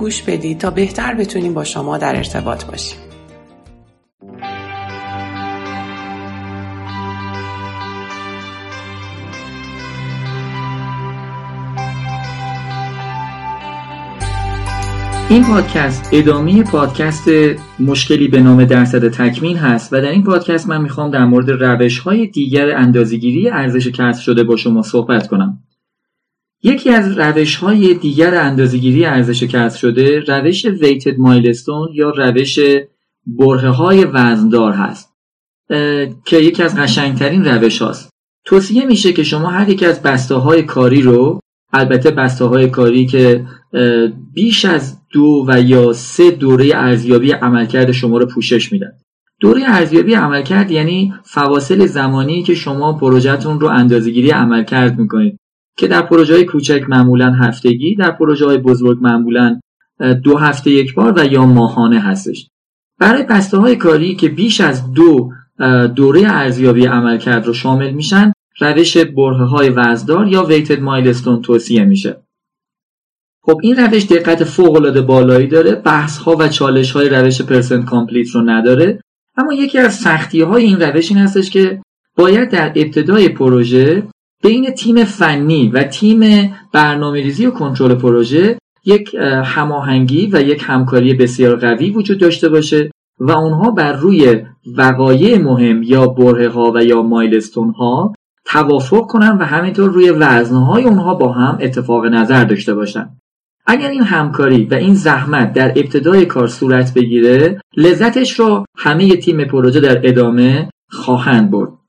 گوش بدید تا بهتر بتونیم با شما در ارتباط باشیم. این پادکست ادامه پادکست مشکلی به نام درصد تکمیل هست و در این پادکست من می‌خوام در مورد روش های دیگر اندازگیری ارزش کسب شده با شما صحبت کنم یکی از روش های دیگر اندازگیری ارزش کسب شده روش ویتد مایلستون یا روش بره های وزندار هست که یکی از قشنگترین روش هاست توصیه میشه که شما هر یک از بسته های کاری رو البته بسته های کاری که بیش از دو و یا سه دوره ارزیابی عملکرد شما رو پوشش میدن. دوره ارزیابی عملکرد یعنی فواصل زمانی که شما پروژهتون رو اندازهگیری عملکرد می‌کنید. که در پروژه کوچک معمولا هفتگی در پروژه های بزرگ معمولا دو هفته یک بار و یا ماهانه هستش. برای بسته های کاری که بیش از دو دوره ارزیابی عملکرد رو شامل میشن روش برهه های وزن‌دار یا weighted milestone توصیه میشه. خب این روش دقت فوق العاده بالایی داره بحث ها و چالش های روش percent complete رو نداره اما یکی از سختی های این روش این هستش که باید در ابتدای پروژه بین تیم فنی و تیم برنامه ریزی و کنترل پروژه یک هماهنگی و یک همکاری بسیار قوی وجود داشته باشه و اونها بر روی وقایع مهم یا بره ها و یا مایلستون ها توافق کنن و همینطور روی وزنهای اونها با هم اتفاق نظر داشته باشن. اگر این همکاری و این زحمت در ابتدای کار صورت بگیره لذتش رو همه تیم پروژه در ادامه خواهند برد.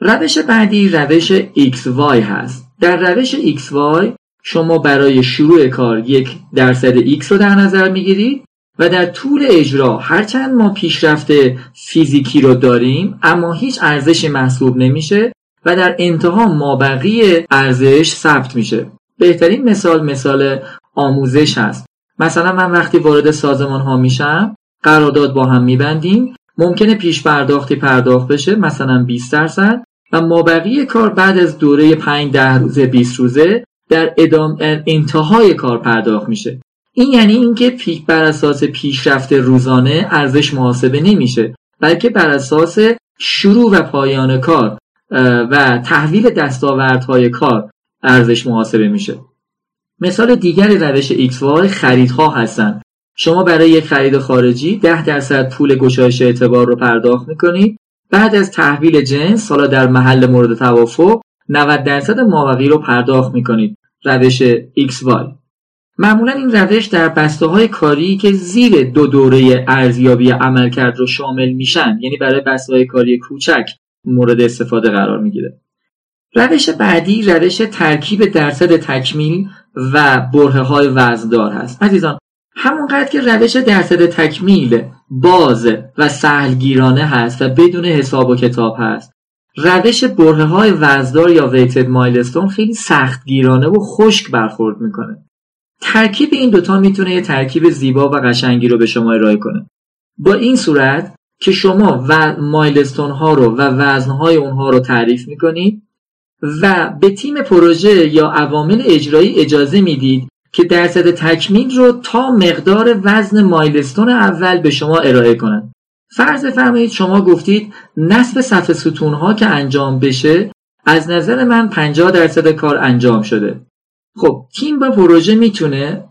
روش بعدی روش XY هست. در روش XY شما برای شروع کار یک درصد X رو در نظر می‌گیرید و در طول اجرا هرچند ما پیشرفت فیزیکی رو داریم اما هیچ ارزش محسوب نمیشه و در انتها مابقی ارزش ثبت میشه. بهترین مثال مثال آموزش هست. مثلا من وقتی وارد سازمان ها میشم قرارداد با هم میبندیم. ممکنه پیش پرداختی پرداخت بشه مثلا 20 درصد. و مابقی کار بعد از دوره 5 ده روزه 20 روزه در ادام انتهای کار پرداخت میشه. این یعنی اینکه پیک بر اساس پیشرفت روزانه ارزش محاسبه نمیشه بلکه بر اساس شروع و پایان کار و تحویل دستاوردهای کار ارزش محاسبه میشه. مثال دیگر روش XY خریدها هستند شما برای یک خرید خارجی 10 درصد پول گشایش اعتبار رو پرداخت می‌کنید بعد از تحویل جنس حالا در محل مورد توافق 90 درصد مابقی رو پرداخت می‌کنید. روش XY معمولا این روش در بسته های کاری که زیر دو دوره ارزیابی عملکرد رو شامل میشن یعنی برای بسته های کاری کوچک مورد استفاده قرار می‌گیره. روش بعدی روش ترکیب درصد تکمیل و بره های وزندار هست. عزیزان همونقدر که روش درصد تکمیل باز و سهلگیرانه هست و بدون حساب و کتاب هست. روش بره های وزدار یا ویتد مایلستون خیلی سختگیرانه و خشک برخورد می‌کنه. ترکیب این دوتا می‌تونه یه ترکیب زیبا و قشنگی رو به شما ارائه کنه. با این صورت که شما و مایلستون ها رو و وزن های اونها رو تعریف می‌کنید و به تیم پروژه یا عوامل اجرایی اجازه می‌دید که درصد تکمیل رو تا مقدار وزن مایلستون اول به شما ارائه کنند فرض فرمایید شما گفتید نصف صفحه ستون ها که انجام بشه از نظر من 50 درصد کار انجام شده. خب تیم با پروژه می‌تونه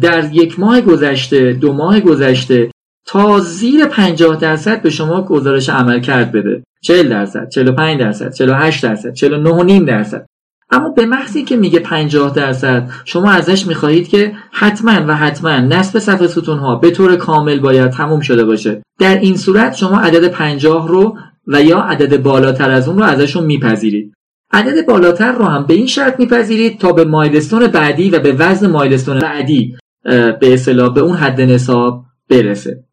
در یک ماه گذشته دو ماه گذشته تا زیر 50 درصد به شما گزارش عمل کرد بده. 40 درصد 45 درصد 48 درصد 49 درصد. اما به محضی که میگه 50 درصد شما ازش می‌خواهید که حتما و حتما نصف صفحه ستون ها به طور کامل باید تموم شده باشه. در این صورت شما عدد 50 رو و یا عدد بالاتر از اون رو ازشون میپذیرید. عدد بالاتر رو هم به این شرط میپذیرید تا به مایلستون بعدی و به وزن مایلستون بعدی به اصطلاح به اون حد نصاب برسه.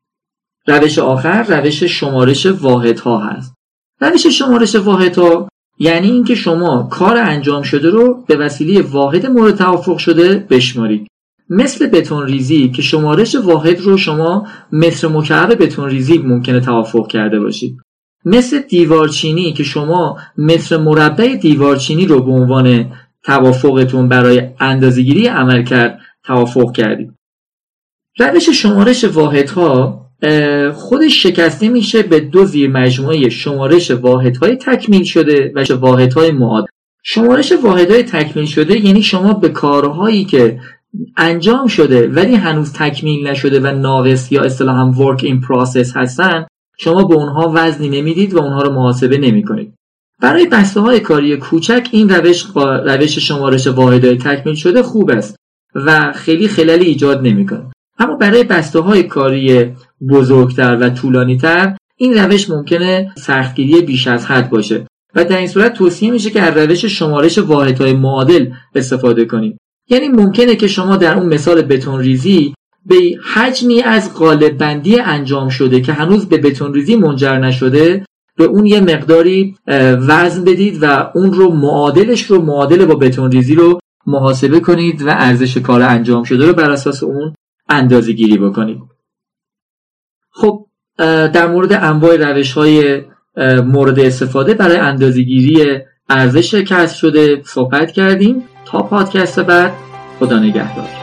روش آخر روش شمارش واحدها هست. روش شمارش واحدها یعنی اینکه شما کار انجام شده رو به وسیله واحد مورد توافق شده بشمارید. مثل بتون ریزی که شمارش واحد رو شما متر مکعب بتون ریزی ممکنه توافق کرده باشید. مثل دیوارچینی که شما متر مربع دیوارچینی رو به عنوان توافقتون برای اندازهگیری عمل کرد توافق کردید. روش شمارش واحدها خودش شکسته میشه به دو زیر مجموعه شمارش واحدهای تکمیل شده و واحدهای معاد شمارش واحدهای تکمیل شده یعنی شما به کارهایی که انجام شده ولی هنوز تکمیل نشده و ناقص یا اصطلاحا work in process هستن شما به اونها وزنی نمی‌دید و اونها رو محاسبه نمی کنید. برای بسته های کاری کوچک این روش روش شمارش واحدهای تکمیل شده خوب است و خیلی خلالی ایجاد نمی‌کنه اما برای بسته های کاری بزرگتر و طولانیتر این روش ممکنه سختگیری بیش از حد باشه. و در این صورت توصیه میشه که از روش شمارش واحدهای معادل استفاده کنیم. یعنی ممکنه که شما در اون مثال بتون ریزی به حجمی از قالب بندی انجام شده که هنوز به بتون ریزی منجر نشده به اون یه مقداری وزن بدید و اون رو معادلش رو معادل با بتون ریزی رو محاسبه کنید و ارزش کار انجام شده رو بر اساس اون اندازه گیری بکنید. خب در مورد انواع روش های مورد استفاده برای اندازگیری ارزش کسب شده صحبت کردیم. تا پادکست بعد خدا نگهدار.